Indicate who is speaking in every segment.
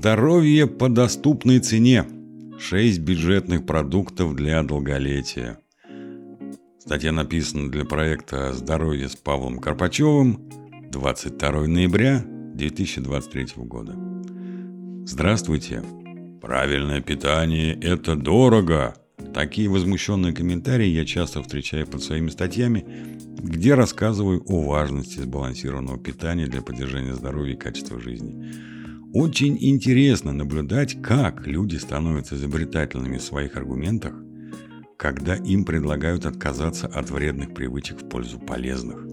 Speaker 1: Здоровье по доступной цене. 6 бюджетных продуктов для долголетия. Статья написана для проекта «Здоровье с Павлом Карпачевым» 22 ноября 2023 года. Здравствуйте. Правильное питание – это дорого. Такие возмущенные комментарии я часто встречаю под своими статьями, где рассказываю о важности сбалансированного питания для поддержания здоровья и качества жизни. Очень интересно наблюдать, как люди становятся изобретательными в своих аргументах, когда им предлагают отказаться от вредных привычек в пользу полезных.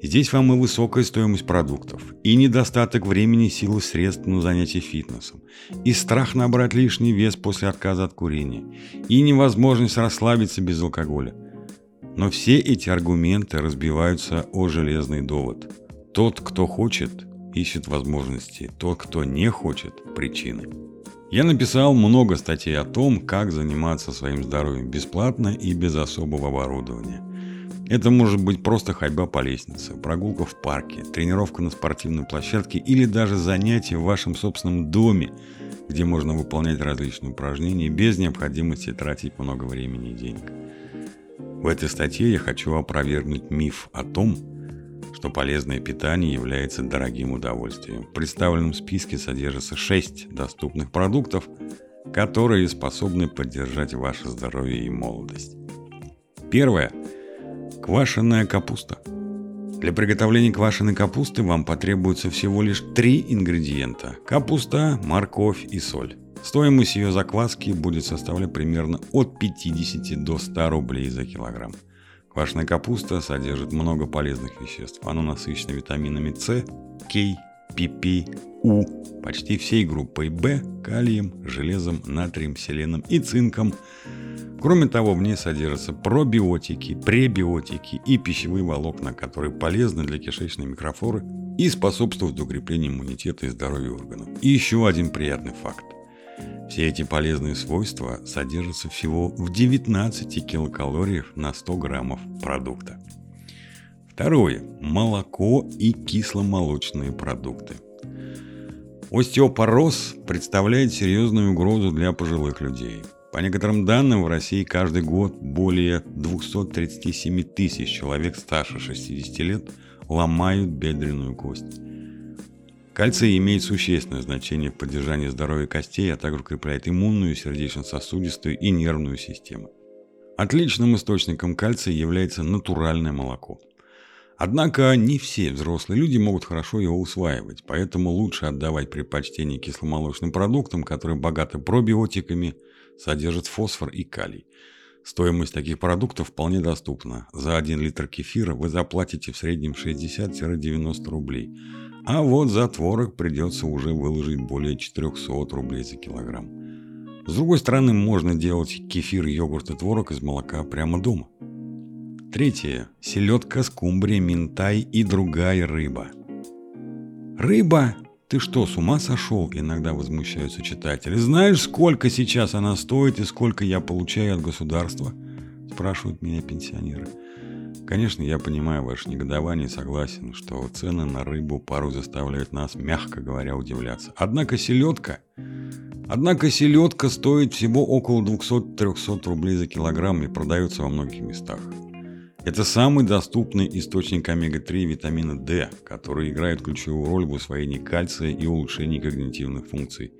Speaker 1: Здесь вам и высокая стоимость продуктов, и недостаток времени, силы, средств на занятия фитнесом, и страх набрать лишний вес после отказа от курения, и невозможность расслабиться без алкоголя. Но все эти аргументы разбиваются о железный довод. Тот, кто хочет, ищет возможности, тот, кто не хочет – причины. Я написал много статей о том, как заниматься своим здоровьем бесплатно и без особого оборудования. Это может быть просто ходьба по лестнице, прогулка в парке, тренировка на спортивной площадке или даже занятие в вашем собственном доме, где можно выполнять различные упражнения без необходимости тратить много времени и денег. В этой статье я хочу опровергнуть миф о том, что полезное питание является дорогим удовольствием. В представленном списке содержится 6 доступных продуктов, которые способны поддержать ваше здоровье и молодость. Первое. Квашеная капуста. Для приготовления квашеной капусты вам потребуется всего лишь три ингредиента – капуста, морковь и соль. Стоимость ее закваски будет составлять примерно от 50 до 100 рублей за килограмм. Квашеная капуста содержит много полезных веществ. Она насыщена витаминами С, К, ПП, У, почти всей группой В, калием, железом, натрием, селеном и цинком. Кроме того, в ней содержатся пробиотики, пребиотики и пищевые волокна, которые полезны для кишечной микрофлоры и способствуют укреплению иммунитета и здоровья органов. И еще один приятный факт. Все эти полезные свойства содержатся всего в 19 килокалориях на 100 граммов продукта. Второе. Молоко и кисломолочные продукты. Остеопороз представляет серьезную угрозу для пожилых людей. По некоторым данным, в России каждый год более 237 тысяч человек старше 60 лет ломают бедренную кость. Кальций имеет существенное значение в поддержании здоровья костей, а также укрепляет иммунную, сердечно-сосудистую и нервную систему. Отличным источником кальция является натуральное молоко. Однако не все взрослые люди могут хорошо его усваивать, поэтому лучше отдавать предпочтение кисломолочным продуктам, которые богаты пробиотиками, содержат фосфор и калий. Стоимость таких продуктов вполне доступна. За 1 литр кефира вы заплатите в среднем 60-90 рублей – а вот за творог придется уже выложить более 400 рублей за килограмм. С другой стороны, можно делать кефир, йогурт и творог из молока прямо дома. Третье. Селедка, скумбрия, минтай и другая рыба. Рыба? Ты что, с ума сошел? Иногда возмущаются читатели. Знаешь, сколько сейчас она стоит и сколько я получаю от государства? Спрашивают меня пенсионеры. Конечно, я понимаю ваше негодование и согласен, что цены на рыбу пару заставляют нас, мягко говоря, удивляться. Однако селедка... Однако селедка стоит всего около 200-300 рублей за килограмм и продается во многих местах. Это самый доступный источник омега-3 витамина D, который играет ключевую роль в усвоении кальция и улучшении когнитивных функций.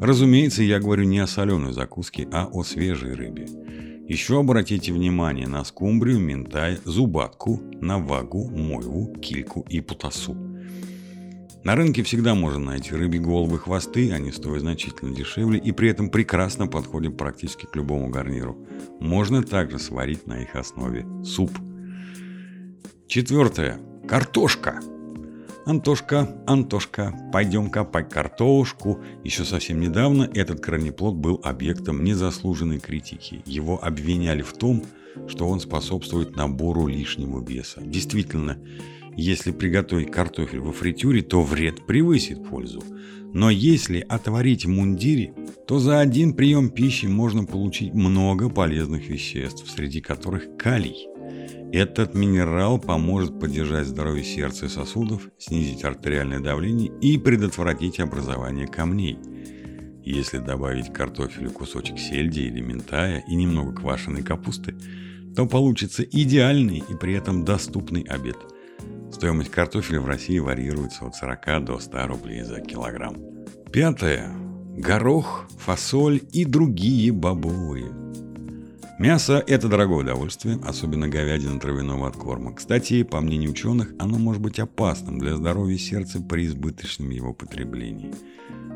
Speaker 1: Разумеется, я говорю не о соленой закуске, а о свежей рыбе. Еще обратите внимание на скумбрию, минтай, зубатку, навагу, мойву, кильку и путасу. На рынке всегда можно найти рыбьи головы хвосты, они стоят значительно дешевле и при этом прекрасно подходят практически к любому гарниру. Можно также сварить на их основе суп. Четвертое. Картошка. Антошка, Антошка, пойдем копать картошку. Еще совсем недавно этот корнеплод был объектом незаслуженной критики. Его обвиняли в том, что он способствует набору лишнего веса. Действительно, если приготовить картофель во фритюре, то вред превысит пользу. Но если отварить в мундире, то за один прием пищи можно получить много полезных веществ, среди которых калий. Этот минерал поможет поддержать здоровье сердца и сосудов, снизить артериальное давление и предотвратить образование камней. Если добавить к картофелю кусочек сельди или ментая и немного квашеной капусты, то получится идеальный и при этом доступный обед. Стоимость картофеля в России варьируется от 40 до 100 рублей за килограмм. Пятое. Горох, фасоль и другие бобовые. Мясо – это дорогое удовольствие, особенно говядина травяного откорма. Кстати, по мнению ученых, оно может быть опасным для здоровья сердца при избыточном его потреблении.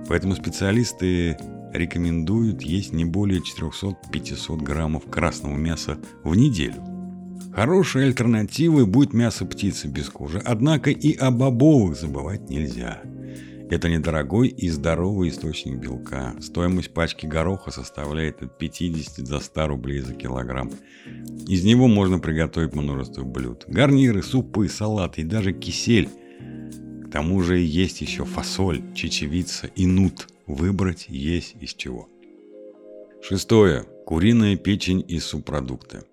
Speaker 1: Поэтому специалисты рекомендуют есть не более 400-500 граммов красного мяса в неделю. Хорошей альтернативой будет мясо птицы без кожи, однако и о бобовых забывать нельзя – это недорогой и здоровый источник белка. Стоимость пачки гороха составляет от 50 до 100 рублей за килограмм. Из него можно приготовить множество блюд. Гарниры, супы, салаты и даже кисель. К тому же есть еще фасоль, чечевица и нут. Выбрать есть из чего. Шестое. Куриная печень и субпродукты.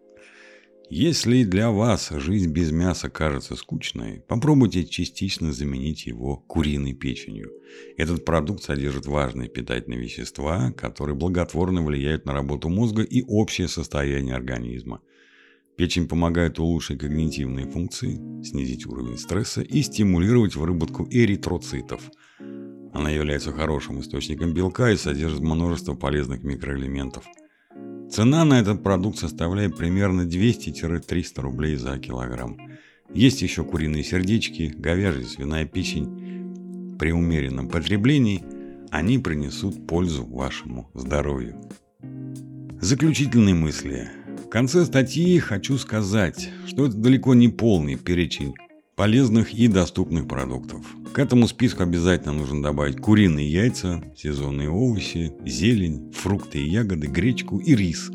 Speaker 1: Если для вас жизнь без мяса кажется скучной, попробуйте частично заменить его куриной печенью. Этот продукт содержит важные питательные вещества, которые благотворно влияют на работу мозга и общее состояние организма. Печень помогает улучшить когнитивные функции, снизить уровень стресса и стимулировать выработку эритроцитов. Она является хорошим источником белка и содержит множество полезных микроэлементов – Цена на этот продукт составляет примерно 200-300 рублей за килограмм. Есть еще куриные сердечки, говяжья свиная печень. При умеренном потреблении они принесут пользу вашему здоровью. Заключительные мысли. В конце статьи хочу сказать, что это далеко не полный перечень полезных и доступных продуктов. К этому списку обязательно нужно добавить куриные яйца, сезонные овощи, зелень, фрукты и ягоды, гречку и рис.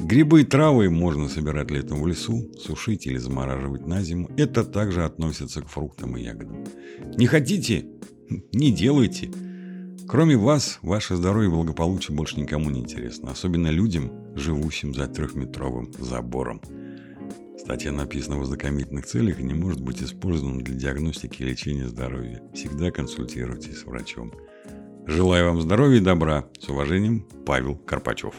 Speaker 1: Грибы и травы можно собирать летом в лесу, сушить или замораживать на зиму. Это также относится к фруктам и ягодам. Не хотите? Не делайте. Кроме вас, ваше здоровье и благополучие больше никому не интересно, особенно людям, живущим за трехметровым забором. Статья написана в ознакомительных целях и не может быть использована для диагностики и лечения здоровья. Всегда консультируйтесь с врачом. Желаю вам здоровья и добра. С уважением, Павел Карпачев.